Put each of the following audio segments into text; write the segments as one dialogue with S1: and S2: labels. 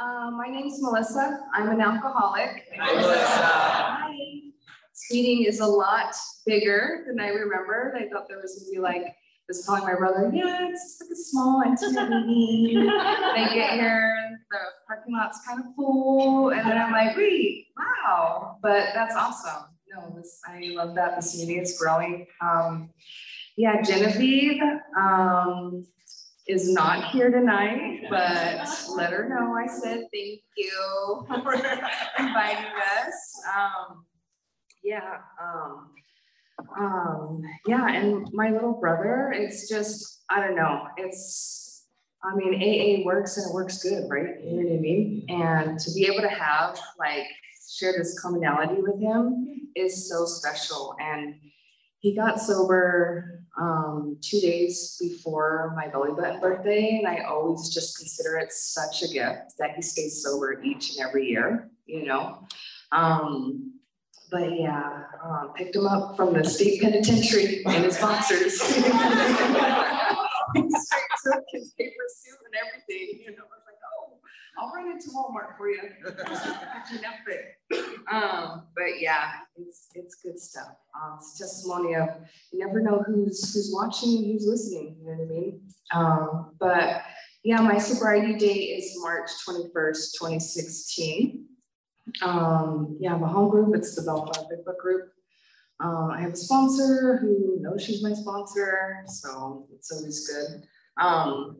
S1: Uh, my name is Melissa. I'm an alcoholic.
S2: Hi, Melissa.
S1: Hi. This meeting is a lot bigger than I remembered. I thought there was gonna be like, I was telling my brother, yeah, it's just like a small meeting. And I get here, the parking lot's kind of full, and then I'm like, wait, wow, but that's awesome. No, this, I love that this meeting is growing. Um, yeah, Genevieve, um, is not here tonight, but let her know I said thank you for inviting us. Um, yeah, um, um, yeah, and my little brother, it's just, I don't know, it's, I mean, AA works and it works good, right? You know what I mean? And to be able to have like share this commonality with him is so special. And he got sober um, two days before my belly button birthday, and I always just consider it such a gift that he stays sober each and every year, you know. Um, but yeah, uh, picked him up from the state penitentiary in his boxers. Straight took his paper suit and everything, you know. I was like, oh, I'll run into Walmart for you. um, but yeah, it's it's good stuff. Um, it's testimony of you never know who's who's watching, who's listening. You know what I mean? Um, but yeah, my sobriety date is March twenty first, twenty sixteen. Um, yeah, I'm a home group. It's the Bellflower Big Book Group. Um, I have a sponsor who knows she's my sponsor, so it's always good. Um,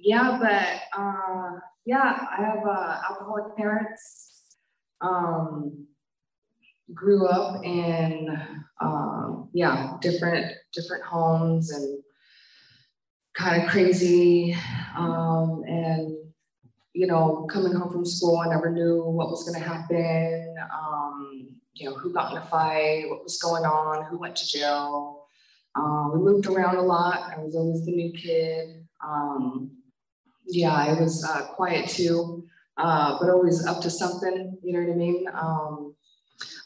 S1: yeah, but uh, yeah, I have uh, alcoholic parents. Um, grew up in um, yeah different different homes and kind of crazy um, and you know, coming home from school, I never knew what was going to happen. Um, you know, who got in a fight, what was going on, who went to jail. Um, we moved around a lot. I was always the new kid. Um, yeah, I was uh, quiet too, uh, but always up to something. You know what I mean? Um,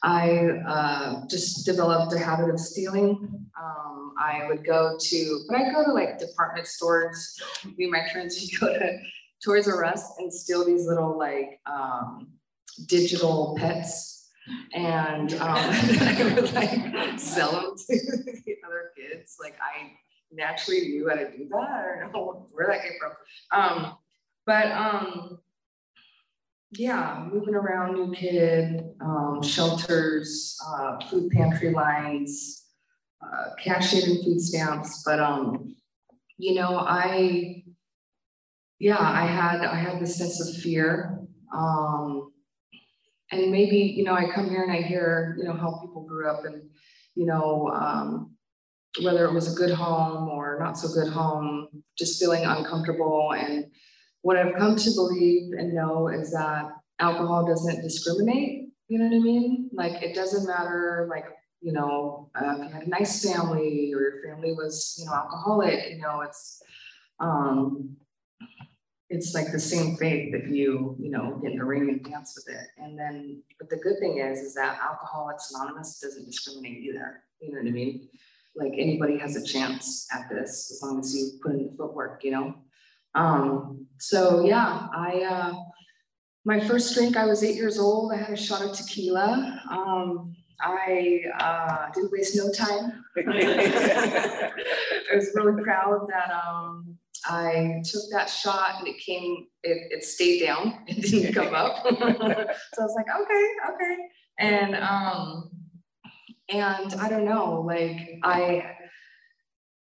S1: I uh, just developed a habit of stealing. Um, I would go to, but I go to like department stores. Me and my friends would go to Toys R Us and steal these little like um, digital pets and um, I would like sell them to the other kids. Like I naturally knew how to do that. I don't know where that came from. Um, but um, yeah, moving around, new kid, um, shelters, uh, food pantry lines, uh, cashing and food stamps. But um, you know, I yeah, I had I had this sense of fear. Um, and maybe, you know, I come here and I hear, you know, how people grew up and, you know, um, whether it was a good home or not so good home, just feeling uncomfortable. And what I've come to believe and know is that alcohol doesn't discriminate. You know what I mean? Like it doesn't matter, like, you know, uh, if you had a nice family or your family was, you know, alcoholic, you know, it's, um, it's like the same faith if you, you know, get in the ring and dance with it. And then, but the good thing is, is that Alcoholics Anonymous doesn't discriminate either. You know what I mean? Like anybody has a chance at this as long as you put in the footwork, you know? Um, so yeah, I, uh, my first drink, I was eight years old. I had a shot of tequila. Um, I uh, didn't waste no time. I was really proud that um, I took that shot and it came, it, it stayed down. It didn't come up. so I was like, okay, okay. And um, and I don't know, like I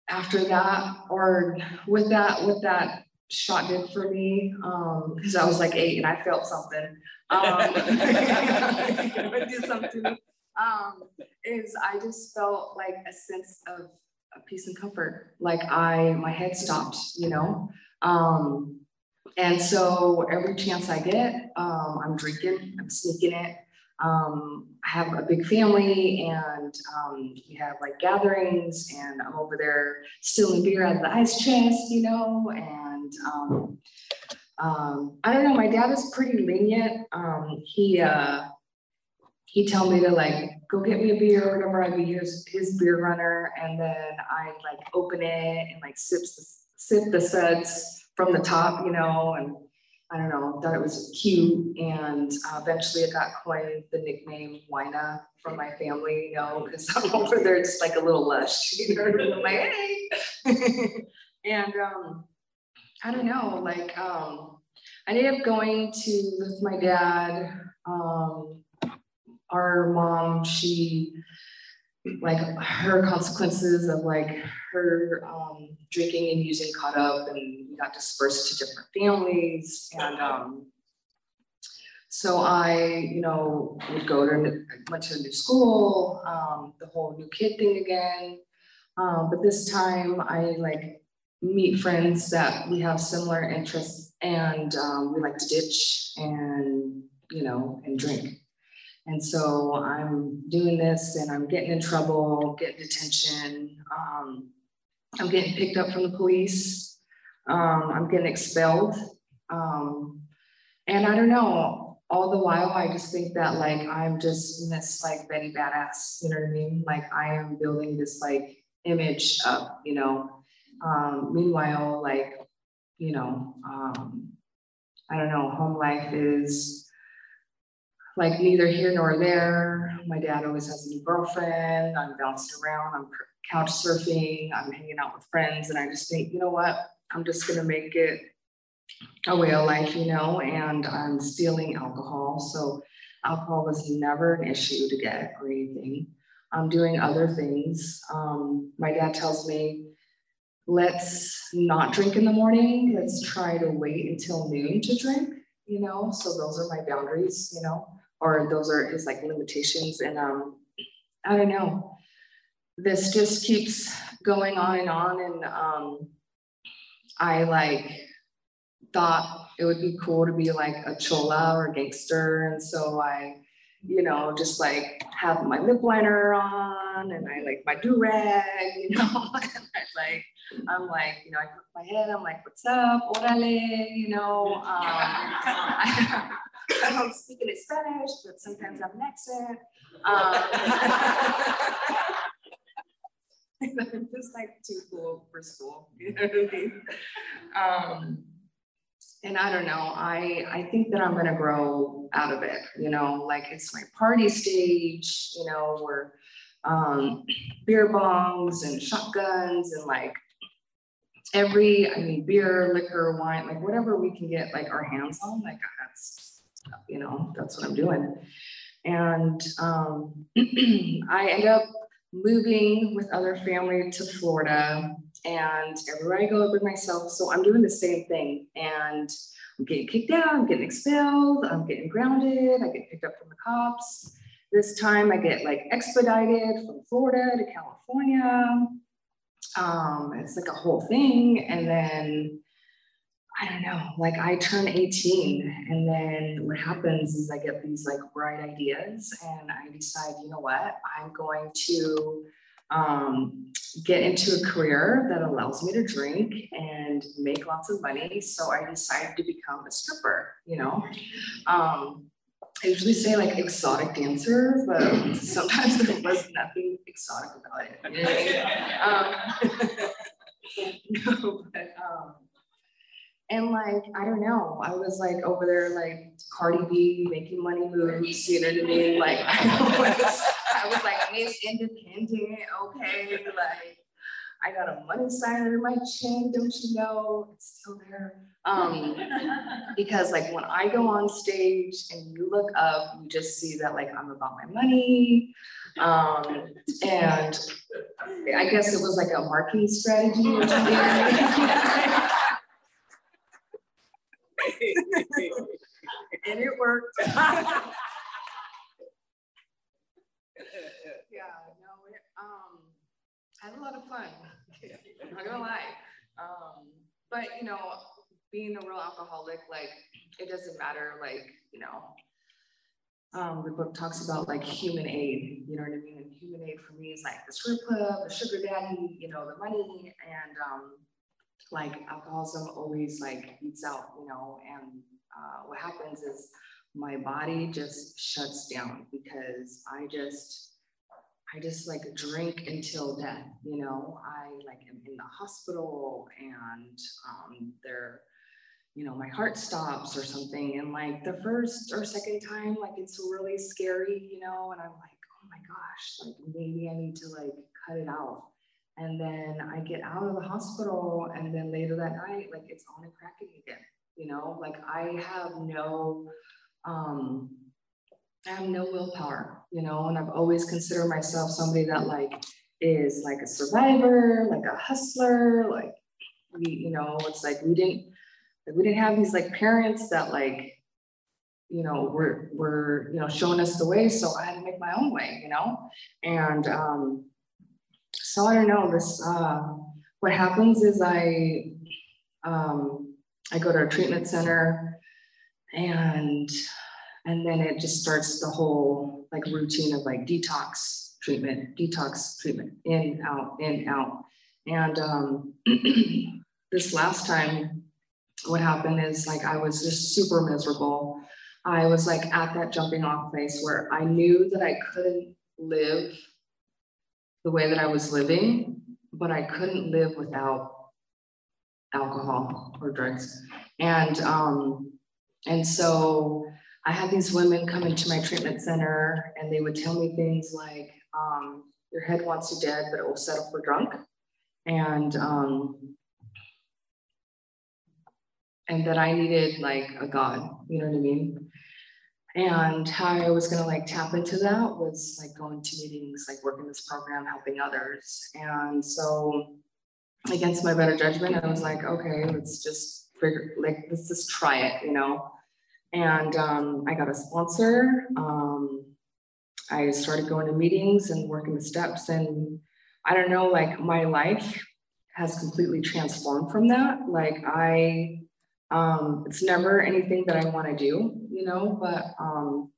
S1: after that or with that, with that shot did for me, um, because I was like eight and I felt something. Um, did something. Um, is I just felt like a sense of peace and comfort. Like I, my head stopped, you know. Um, and so every chance I get, um, I'm drinking, I'm sneaking it. Um, I have a big family and um, we have like gatherings and I'm over there stealing beer out of the ice chest, you know, and um, um, I don't know, my dad is pretty lenient. Um, he, uh, he tell me to like go get me a beer or whatever. I'd be his, his beer runner, and then I'd like open it and like sip the, sip the suds from the top, you know, and I don't know, thought it was cute. And uh, eventually it got coined the nickname Wina from my family, you know, because I'm over there just like a little lush, you know, I'm like, hey. and um, I don't know, like um, I ended up going to with my dad. Um, our mom, she like her consequences of like her um, drinking and using caught up and we got dispersed to different families and um, so I, you know, would go to went to a new school, um, the whole new kid thing again. Um, but this time I like meet friends that we have similar interests and um, we like to ditch and you know and drink. And so I'm doing this and I'm getting in trouble, getting detention. Um, I'm getting picked up from the police. Um, I'm getting expelled. Um, and I don't know, all the while, I just think that like I'm just this like Betty Badass, you know what I mean? Like I am building this like image up, you know. Um, meanwhile, like, you know, um, I don't know, home life is like neither here nor there. My dad always has a new girlfriend. I'm bouncing around. I'm couch surfing. I'm hanging out with friends. And I just think, you know what? I'm just going to make it a way of life, you know, and I'm stealing alcohol. So alcohol was never an issue to get or anything. I'm doing other things. Um, my dad tells me, let's not drink in the morning. Let's try to wait until noon to drink, you know? So those are my boundaries, you know? Or those are his like limitations. And um, I don't know, this just keeps going on and on. And um, I like thought it would be cool to be like a chola or a gangster. And so I, you know, just like have my lip liner on and I like my do rag, you know, and I like, I'm like, you know, I put my head, I'm like, what's up, orale, you know. Um, I don't speak any Spanish, but sometimes I'm an accent. Um, I'm just like too cool for school? Um, and I don't know, I, I think that I'm gonna grow out of it, you know, like it's my party stage, you know, where um, beer bongs and shotguns and like every, I mean, beer, liquor, wine, like whatever we can get like our hands on, like that's you know, that's what I'm doing. And um, I end up moving with other family to Florida and everywhere I go, I bring myself. So I'm doing the same thing. And I'm getting kicked out, I'm getting expelled, I'm getting grounded, I get picked up from the cops. This time I get like expedited from Florida to California. Um, it's like a whole thing. And then I don't know, like I turn 18 and then what happens is I get these like bright ideas and I decide, you know what, I'm going to um, get into a career that allows me to drink and make lots of money. So I decided to become a stripper, you know. Um, I usually say like exotic dancer, but sometimes there was nothing exotic about it. Um, no, but um, and like, I don't know, I was like over there, like Cardi B making money moves, you know what I mean? Like, I was, I was like Miss Independent, okay, like, I got a money sign under my chin, don't you know? It's still there. Um, because like when I go on stage and you look up, you just see that like I'm about my money. Um, and I guess it was like a marketing strategy and it worked. yeah, no, it, um, I had a lot of fun. I'm not gonna lie. Um, but you know, being a real alcoholic, like it doesn't matter, like, you know, um, the book talks about like human aid, you know what I mean? And human aid for me is like the strip club, the sugar daddy, you know, the money, and um, like alcoholism always like eats out, you know, and uh, what happens is my body just shuts down because I just, I just like drink until death, you know, I like am in the hospital and um, they're, you know, my heart stops or something. And like the first or second time, like it's really scary, you know, and I'm like, oh my gosh, like maybe I need to like cut it out. And then I get out of the hospital, and then later that night, like it's on and cracking again. You know, like I have no, um, I have no willpower. You know, and I've always considered myself somebody that like is like a survivor, like a hustler. Like we, you know, it's like we didn't, like we didn't have these like parents that like you know, were, were, you know, showing us the way. So I had to make my own way, you know? And um, so I don't know this, uh, what happens is I, um, I go to a treatment center and, and then it just starts the whole like routine of like detox treatment, detox treatment, in, out, in, out. And um, this last time, what happened is like I was just super miserable. I was like at that jumping off place where I knew that I couldn't live the way that I was living, but I couldn't live without alcohol or drugs. And um, and so I had these women come into my treatment center and they would tell me things like, um, your head wants you dead, but it will settle for drunk. And um, and that I needed like a God, you know what I mean? And how I was gonna like tap into that was like going to meetings, like working this program, helping others. And so against my better judgment, I was like, okay, let's just figure, like, let's just try it, you know? And um, I got a sponsor. Um, I started going to meetings and working the steps. And I don't know, like my life has completely transformed from that. Like I um, it's never anything that I want to do, you know, but um,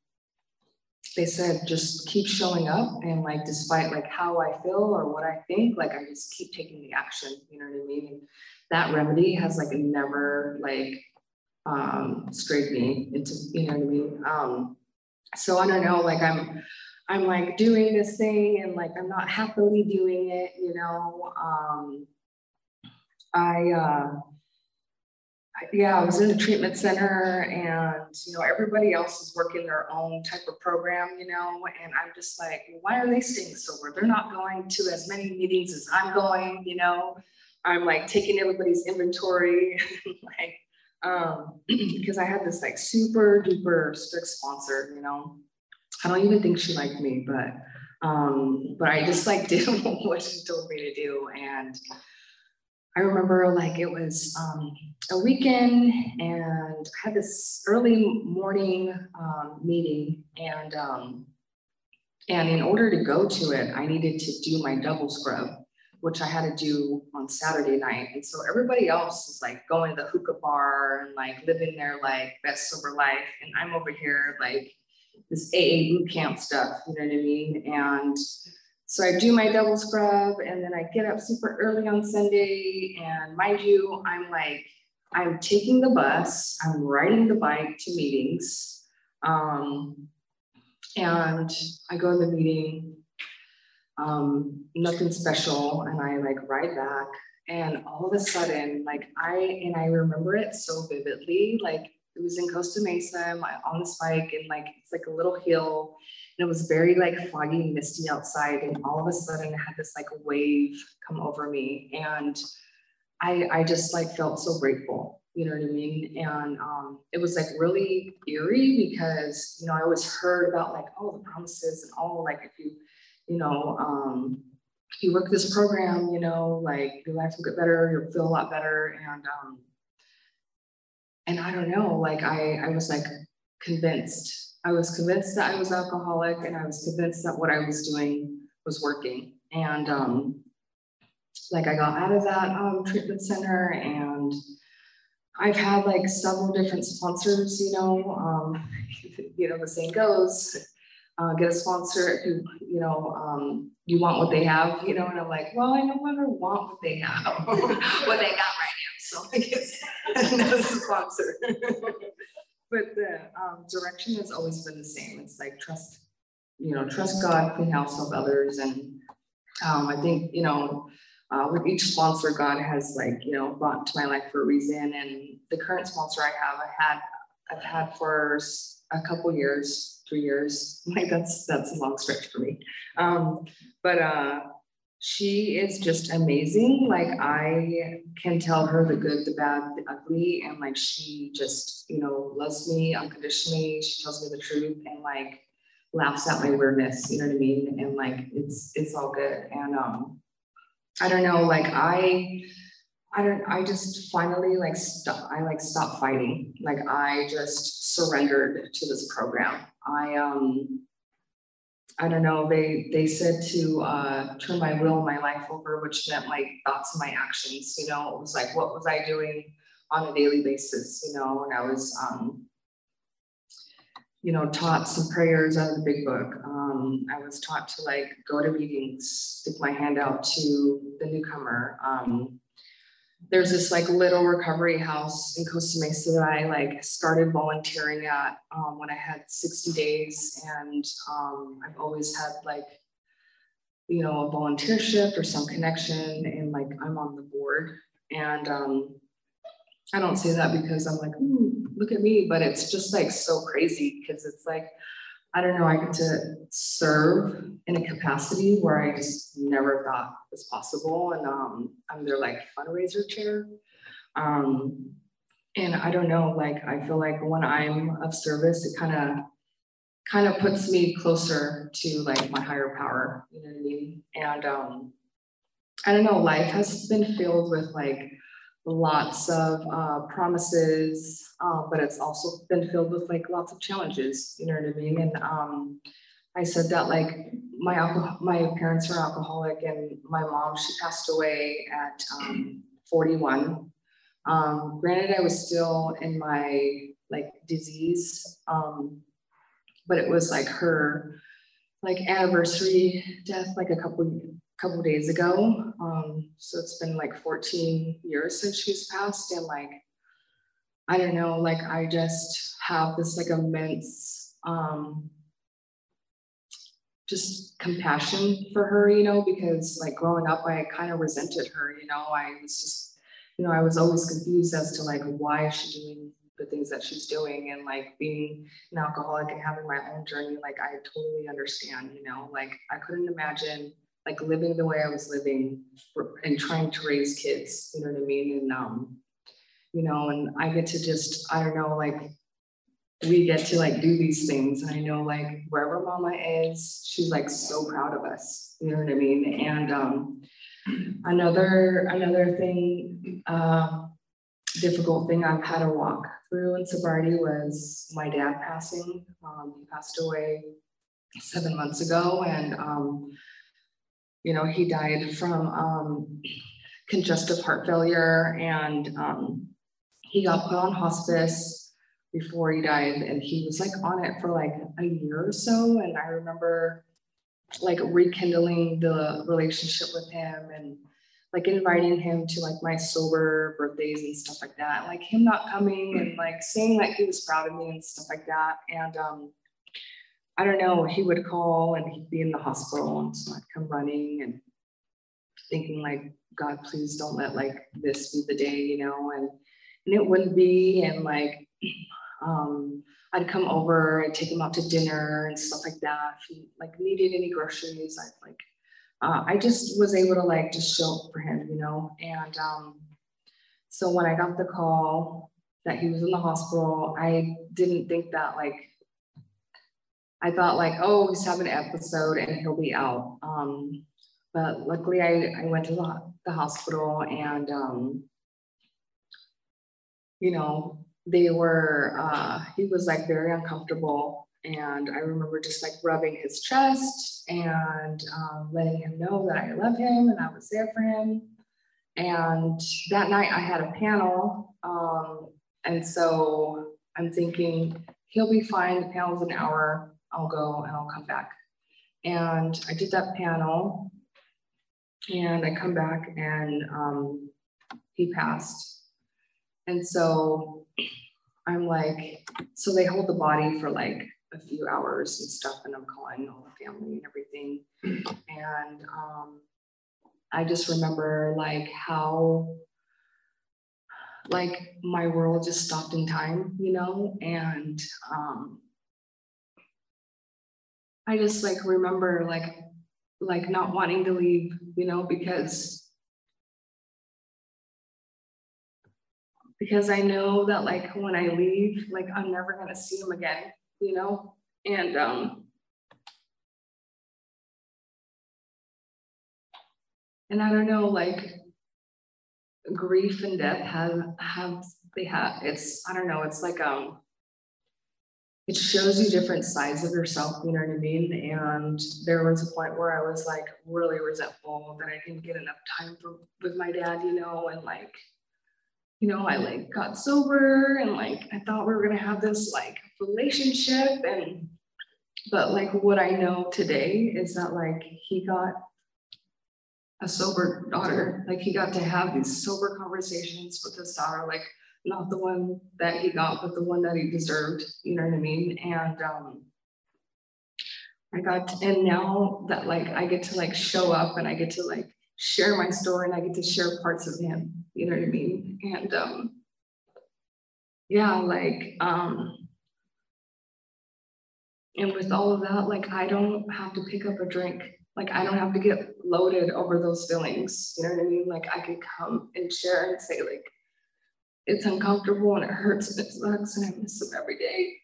S1: they said just keep showing up and like despite like how I feel or what I think, like I just keep taking the action, you know what I mean? And that remedy has like never like um strayed me into, you know what I mean? Um, so I don't know, like I'm I'm like doing this thing and like I'm not happily doing it, you know. Um I uh yeah, I was in the treatment center and, you know, everybody else is working their own type of program, you know, and I'm just like, why are they staying sober? They're not going to as many meetings as I'm going, you know. I'm like taking everybody's inventory, like, um, because I had this like super duper strict sponsor, you know. I don't even think she liked me, but um, but I just like did what she told me to do. And I remember like it was um, a weekend and I had this early morning um, meeting and um, and in order to go to it, I needed to do my double scrub, which I had to do on Saturday night. And so everybody else is like going to the hookah bar and like living their like best sober life. And I'm over here like this AA boot camp stuff, you know what I mean? And so I do my double scrub and then I get up super early on Sunday. And mind you, I'm like, I'm taking the bus, I'm riding the bike to meetings. Um, and I go to the meeting, um, nothing special. And I like ride back. And all of a sudden, like I, and I remember it so vividly, like it was in Costa Mesa on this bike and like, it's like a little hill and it was very like foggy and misty outside. And all of a sudden I had this like wave come over me. And I, I just like felt so grateful, you know what I mean? And um, it was like really eerie because, you know, I always heard about like, oh, the promises and all like if you, you know, um, if you work this program, you know, like your life will get better, you'll feel a lot better. And um, and I don't know, like I, I was like convinced I was convinced that I was alcoholic and I was convinced that what I was doing was working. And um, like I got out of that um, treatment center and I've had like several different sponsors, you know, um, you know, the saying goes, uh, get a sponsor who, you know, um, you want what they have, you know, and I'm like, well, I no longer want what they have, what they got right. I guess another sponsor but the um, direction has always been the same. It's like trust, you know, trust God, clean house, help others. And um, I think, you know, uh, with each sponsor, God has like, you know, brought to my life for a reason. And the current sponsor I have, I had, I've had for a couple years, three years. Like that's, that's a long stretch for me. Um, but uh, she is just amazing. Like I can tell her the good, the bad, the ugly, and like she just, you know, loves me unconditionally. She tells me the truth and like laughs at my weirdness, you know what I mean? And like it's it's all good. And um I don't know, like I I don't I just finally like stop I like stopped fighting. Like I just surrendered to this program. I um I don't know, they they said to uh, turn my will, my life over, which meant my thoughts and my actions. You know, it was like what was I doing on a daily basis? You know, and I was, um, you know, taught some prayers out of the big book. Um, I was taught to like go to meetings, stick my hand out to the newcomer. Um, there's this like little recovery house in Costa Mesa that I like started volunteering at um, when I had 60 days. And um, I've always had like, you know, a volunteer shift or some connection and like I'm on the board. And um, I don't say that because I'm like, look at me, but it's just like so crazy because it's like I don't know, I get to serve in a capacity where I just never thought was possible. And um, I'm their like fundraiser chair. Um, and I don't know, like I feel like when I'm of service, it kind of kind of puts me closer to like my higher power, you know what I mean? And um, I don't know, life has been filled with like lots of uh, promises, uh, but it's also been filled with like lots of challenges. You know what I mean? And um, I said that like my alcohol, my parents are alcoholic, and my mom she passed away at um, 41. Um, granted, I was still in my like disease, um, but it was like her like anniversary death, like a couple couple days ago. Um, so it's been like 14 years since she's passed. And like, I don't know, like I just have this like immense um, just compassion for her, you know, because like growing up, I kind of resented her, you know, I was just, you know, I was always confused as to like why is she doing the things that she's doing and like being an alcoholic and having my own journey, like I totally understand, you know, like I couldn't imagine like living the way I was living and trying to raise kids, you know what I mean? And, um, you know, and I get to just, I don't know, like we get to like do these things. And I know like wherever mama is, she's like so proud of us, you know what I mean? And um, another, another thing, uh, difficult thing I've had to walk through in sobriety was my dad passing. Um, he passed away seven months ago. And um, you know, he died from um, congestive heart failure and um, he got put on hospice before he died and he was like on it for like a year or so. And I remember like rekindling the relationship with him and like inviting him to like my sober birthdays and stuff like that. Like him not coming and like saying that he was proud of me and stuff like that. And um, I don't know, he would call and he'd be in the hospital and so I'd come running and thinking like, God, please don't let like this be the day, you know, and, and it wouldn't be. And like, um, I'd come over, I'd take him out to dinner and stuff like that. If he like needed any groceries, I'd like, uh, I just was able to like just show up for him, you know. And um, so when I got the call that he was in the hospital, I didn't think that like I thought like, oh, he's having an episode and he'll be out. Um, but luckily I, I went to the, the hospital and, um, you know, they were, uh, he was like very uncomfortable. And I remember just like rubbing his chest and um, letting him know that I love him and I was there for him. And that night I had a panel. Um, and so I'm thinking he'll be fine. The panel's an hour. I'll go and I'll come back. And I did that panel and I come back and um, he passed. And so I'm like, so they hold the body for like a few hours and stuff, and I'm calling all the family and everything. And um, I just remember like how like my world just stopped in time, you know, and um I just like remember like like not wanting to leave, you know, because because I know that like when I leave, like I'm never gonna see him again, you know? And um and I don't know, like grief and death have have they have it's I don't know, it's like um it shows you different sides of yourself, you know what I mean? And there was a point where I was like really resentful that I didn't get enough time for, with my dad, you know, and like you know, I like got sober and like I thought we were gonna have this like relationship and but like what I know today is that like he got a sober daughter. Like he got to have these sober conversations with his daughter, like not the one that he got, but the one that he deserved. You know what I mean? And um I got to, and now that like I get to like show up and I get to like share my story and I get to share parts of him, you know what I mean? And um, yeah, like, um, and with all of that, like, I don't have to pick up a drink. Like, I don't have to get loaded over those feelings, you know what I mean? Like, I can come and share and say, like, it's uncomfortable and it hurts and it sucks and I miss them every day.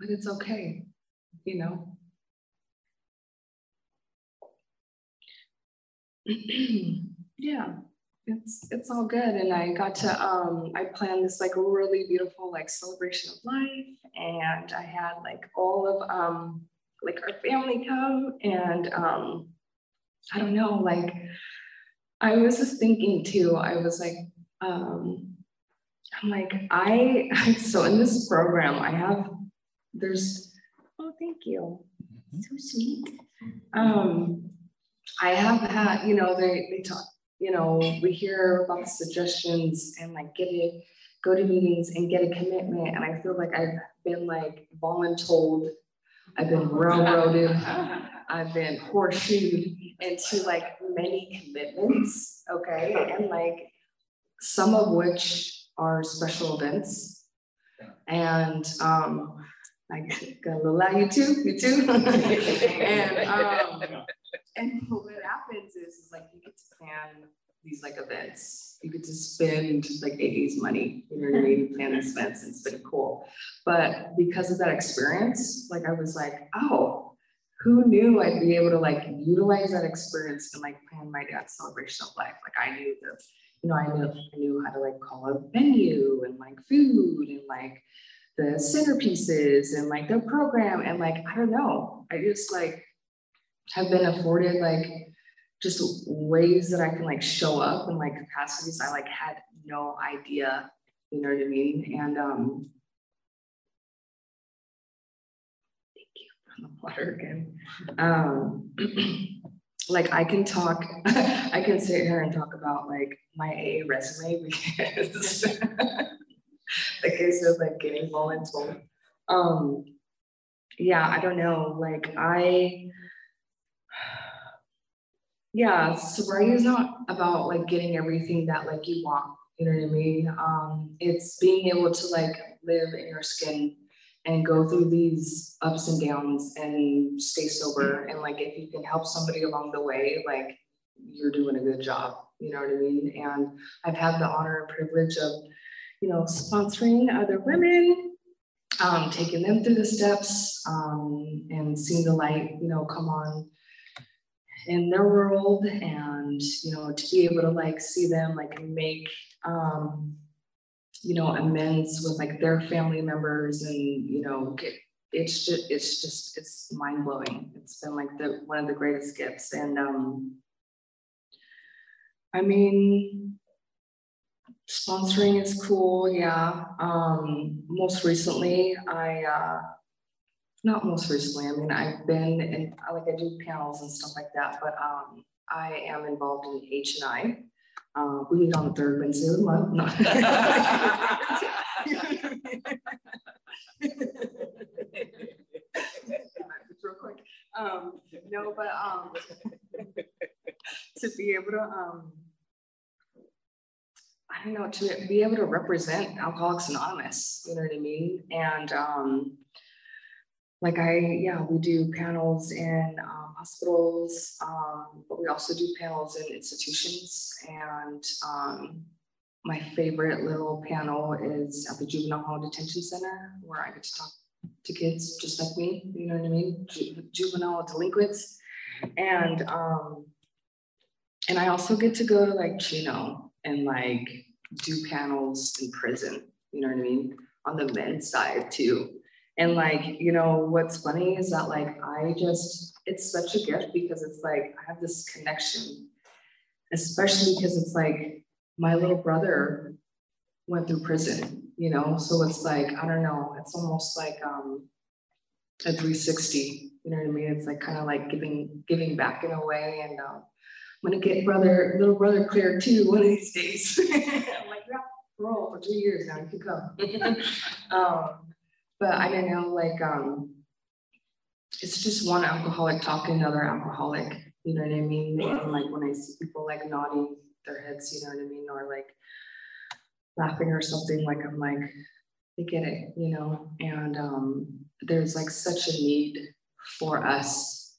S1: but it's okay, you know. yeah, it's it's all good. And I got to um I planned this like really beautiful like celebration of life. And I had like all of um like our family come and um I don't know, like I was just thinking too, I was like, um, I'm like, I so in this program, I have there's, oh, thank you. Mm-hmm. So sweet. Um, I have had, you know, they, they talk, you know, we hear about suggestions and like get it, go to meetings and get a commitment. And I feel like I've been like voluntold, I've been railroaded, I've been horseshoed into like many commitments. Okay. And like some of which are special events. And um, I got a little at you too, you too. and um, and what happens is, is like you get to plan these like events. You get to spend like AA's money, you know what I mean? Plan expense and it's been cool. But because of that experience, like I was like, oh, who knew I'd be able to like utilize that experience and like plan my dad's celebration of life? Like I knew that, you know, I knew I knew how to like call a venue and like food and like the centerpieces and like the program and like I don't know. I just like have been afforded like just ways that I can like show up in like capacities I like had no idea, you know what I mean? And um thank you for the water again. Um like I can talk, I can sit here and talk about like my AA resume because the case of like getting voluntold. Um, yeah, I don't know. Like I, yeah, sobriety is not about like getting everything that like you want. You know what I mean? Um, it's being able to like live in your skin and go through these ups and downs and stay sober. And like if you can help somebody along the way, like you're doing a good job. You know what I mean? And I've had the honor and privilege of you know, sponsoring other women, um, taking them through the steps um, and seeing the light, you know, come on in their world and, you know, to be able to like see them like make, um, you know, amends with like their family members and, you know, get, it's just, it's just, it's mind blowing. It's been like the, one of the greatest gifts. And, um, I mean, Sponsoring is cool, yeah. Um, most recently, I, uh, not most recently, I mean, I've been in, like I do panels and stuff like that, but um, I am involved in H and I. Uh, we meet on the third Wednesday of the month. No. um, no, but um, to be able to um, I don't know, to be able to represent Alcoholics Anonymous, you know what I mean? And um, like I, yeah, we do panels in um, hospitals, um, but we also do panels in institutions. And um, my favorite little panel is at the Juvenile Hall Detention Center, where I get to talk to kids just like me, you know what I mean? Ju juvenile delinquents. And um, and I also get to go to like Chino and like do panels in prison, you know what I mean? On the men's side too. And like, you know, what's funny is that like I just, it's such a gift because it's like I have this connection, especially because it's like my little brother went through prison, you know? So it's like, I don't know, it's almost like um a 360, you know what I mean? It's like kind of like giving giving back in a way. And um, I'm gonna get brother, little brother clear too one of these days. I'm like, yeah, parole for two years now, you can come. um, but I don't know, like, um, it's just one alcoholic talking to another alcoholic, you know what I mean? And like when I see people like nodding their heads, you know what I mean? Or like laughing or something, like I'm like, they get it, you know? And um, there's like such a need for us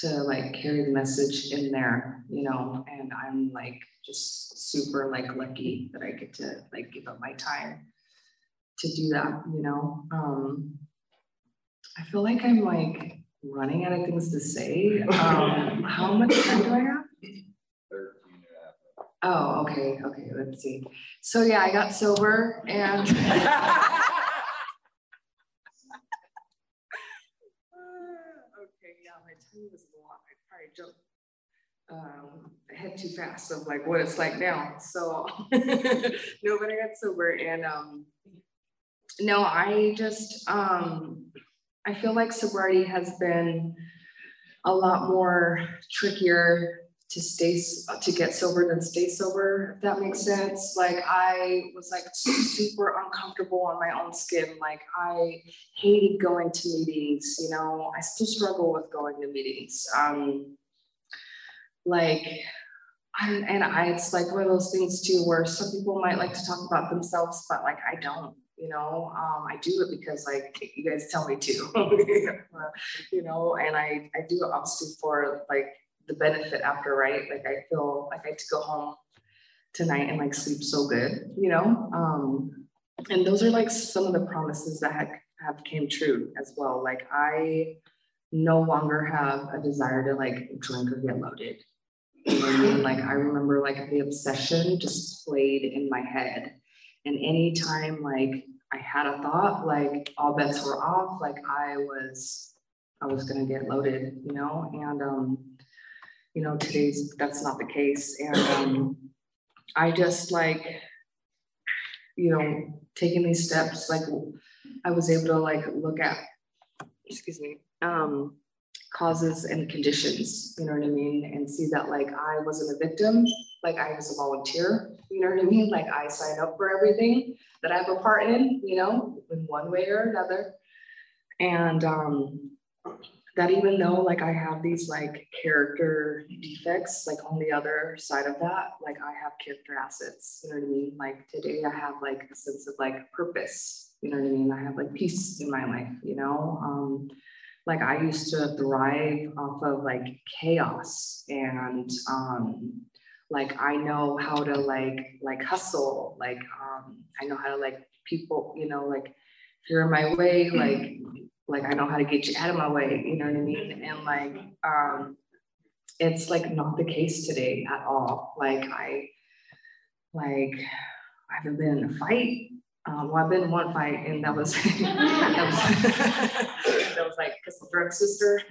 S1: to like carry the message in there, you know? And I'm like just super like lucky that I get to like give up my time to do that, you know. Um, I feel like I'm like running out of things to say. Um, how much time do I have? Oh, okay, okay, let's see. So yeah, I got sober and okay, yeah, my time was a lot. I probably jumped um, ahead too fast of like what it's like now. So no, but I got sober and um, no, I just, um, I feel like sobriety has been a lot more trickier to stay, to get sober than stay sober, if that makes sense. Like I was like super uncomfortable on my own skin. Like I hated going to meetings, you know, I still struggle with going to meetings. Um, like and, and I, it's like one of those things too, where some people might like to talk about themselves, but like I don't you know um, i do it because like you guys tell me to you know and i i do it obviously for like the benefit after right? Like i feel like i get to go home tonight and like sleep so good you know? Um and those are like some of the promises that have, have came true as well. Like i no longer have a desire to like drink or get loaded like i remember like the obsession just played in my head and anytime like I had a thought, like all bets were off, like I was, I was gonna get loaded, you know, and um, you know, today's that's not the case. And um, I just like, you know, taking these steps, like I was able to like look at, excuse me, um, causes and conditions, you know what I mean? And see that like I wasn't a victim, like I was a volunteer, you know what I mean? Like I signed up for everything that I have a part in, you know, in one way or another. And um, that even though like I have these like character defects, like on the other side of that, like I have character assets, you know what I mean? Like today I have like a sense of like purpose, you know what I mean? I have like peace in my life, you know? Um, like I used to thrive off of like chaos and um, like I know how to like like hustle, like um, I know how to like people, you know, like if you're in my way, like like I know how to get you out of my way, you know what I mean? And like um it's like not the case today at all. Like I like I haven't been in a fight. Um, well, I've been in one fight, and that was that was, that was like because the drug sister.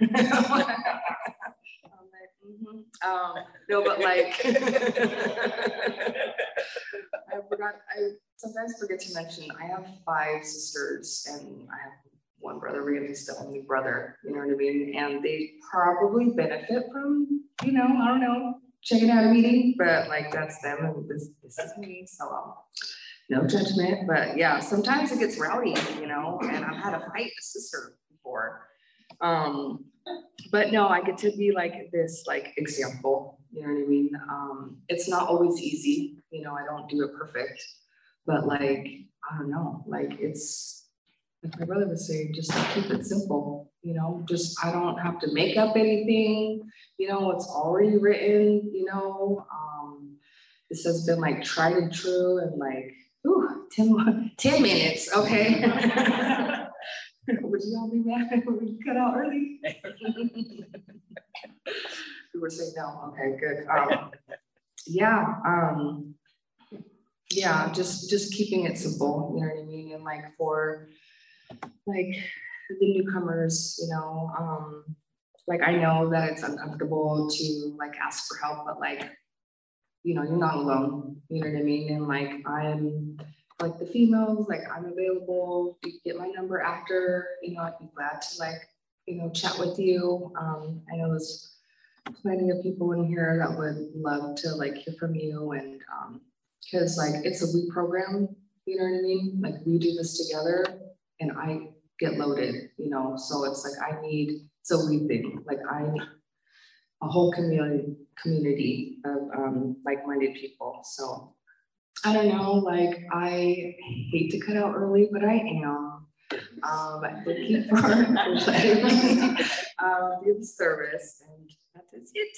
S1: Mm-hmm. Um, no, but like, I forgot, I sometimes forget to mention, I have five sisters and I have one brother, Randy's the only brother, you know what I mean? And they probably benefit from, you know, I don't know, checking out a meeting, but like that's them and this, this is me. So um, no judgment, but yeah, sometimes it gets rowdy, you know, and I've had a fight a sister before. Um, but no, I get to be like this like example, you know what I mean? Um, it's not always easy, you know, I don't do it perfect, but like, I don't know, like it's, like my brother would say, just keep it simple, you know, just, I don't have to make up anything, you know, it's already written, you know, um, this has been like tried and true and like, ooh, 10, 10 minutes, okay? Would you all be mad if we cut out early? We were saying no, okay, good. Um, yeah, um, yeah, just, just keeping it simple, you know what I mean? And like for like the newcomers, you know, um, like I know that it's uncomfortable to like ask for help, but like, you know, you're not alone, you know what I mean? And like I'm like the females, like I'm available. You get my number after, you know, I'd be glad to like, you know, chat with you. Um, I know there's plenty of people in here that would love to like hear from you and um, because like it's a week program, you know what I mean? Like we do this together and I get loaded, you know, so it's like I need it's a we thing. Like I a whole community community of um, like-minded people. So I don't know, like I hate to cut out early, but I am. Um, you for um, the service, and that is it.